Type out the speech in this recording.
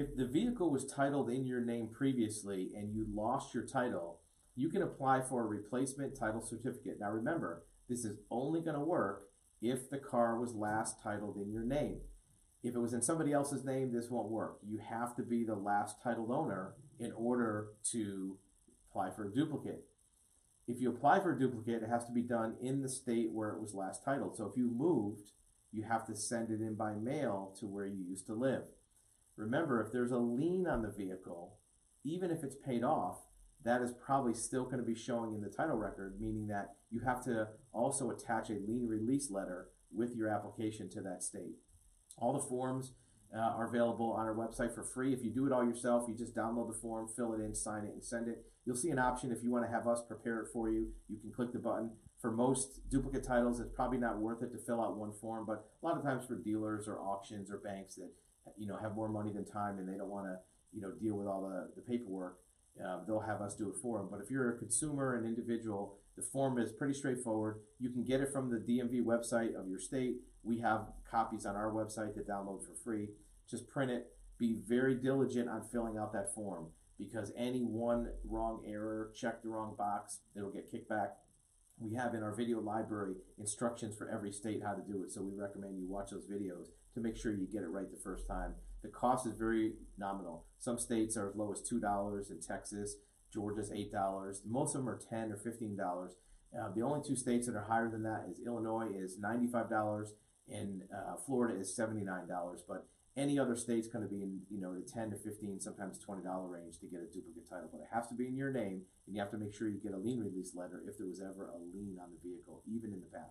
If the vehicle was titled in your name previously and you lost your title, you can apply for a replacement title certificate. Now remember, this is only going to work if the car was last titled in your name. If it was in somebody else's name, this won't work. You have to be the last titled owner in order to apply for a duplicate. If you apply for a duplicate, it has to be done in the state where it was last titled. So if you moved, you have to send it in by mail to where you used to live. Remember, if there's a lien on the vehicle, even if it's paid off, that is probably still going to be showing in the title record, meaning that you have to also attach a lien release letter with your application to that state. All the forms uh, are available on our website for free. If you do it all yourself, you just download the form, fill it in, sign it, and send it. You'll see an option if you want to have us prepare it for you. You can click the button. For most duplicate titles, it's probably not worth it to fill out one form, but a lot of times for dealers or auctions or banks that you know have more money than time and they don't want to you know deal with all the, the paperwork, uh, they'll have us do it for them. But if you're a consumer, an individual, the form is pretty straightforward. You can get it from the DMV website of your state. We have copies on our website to download for free. Just print it. Be very diligent on filling out that form because any one wrong error, check the wrong box, it'll get kicked back. We have in our video library instructions for every state how to do it, so we recommend you watch those videos to make sure you get it right the first time. The cost is very nominal. Some states are as low as $2 in Texas, Georgia's $8. Most of them are 10 or $15. Uh, the only two states that are higher than that is Illinois is $95 and uh, Florida is $79. But any other state's going to be in you know the 10 to 15, sometimes $20 range to get a duplicate title. But it has to be in your name, and you have to make sure you get a lien release letter if there was ever a lien on the vehicle, even in the past.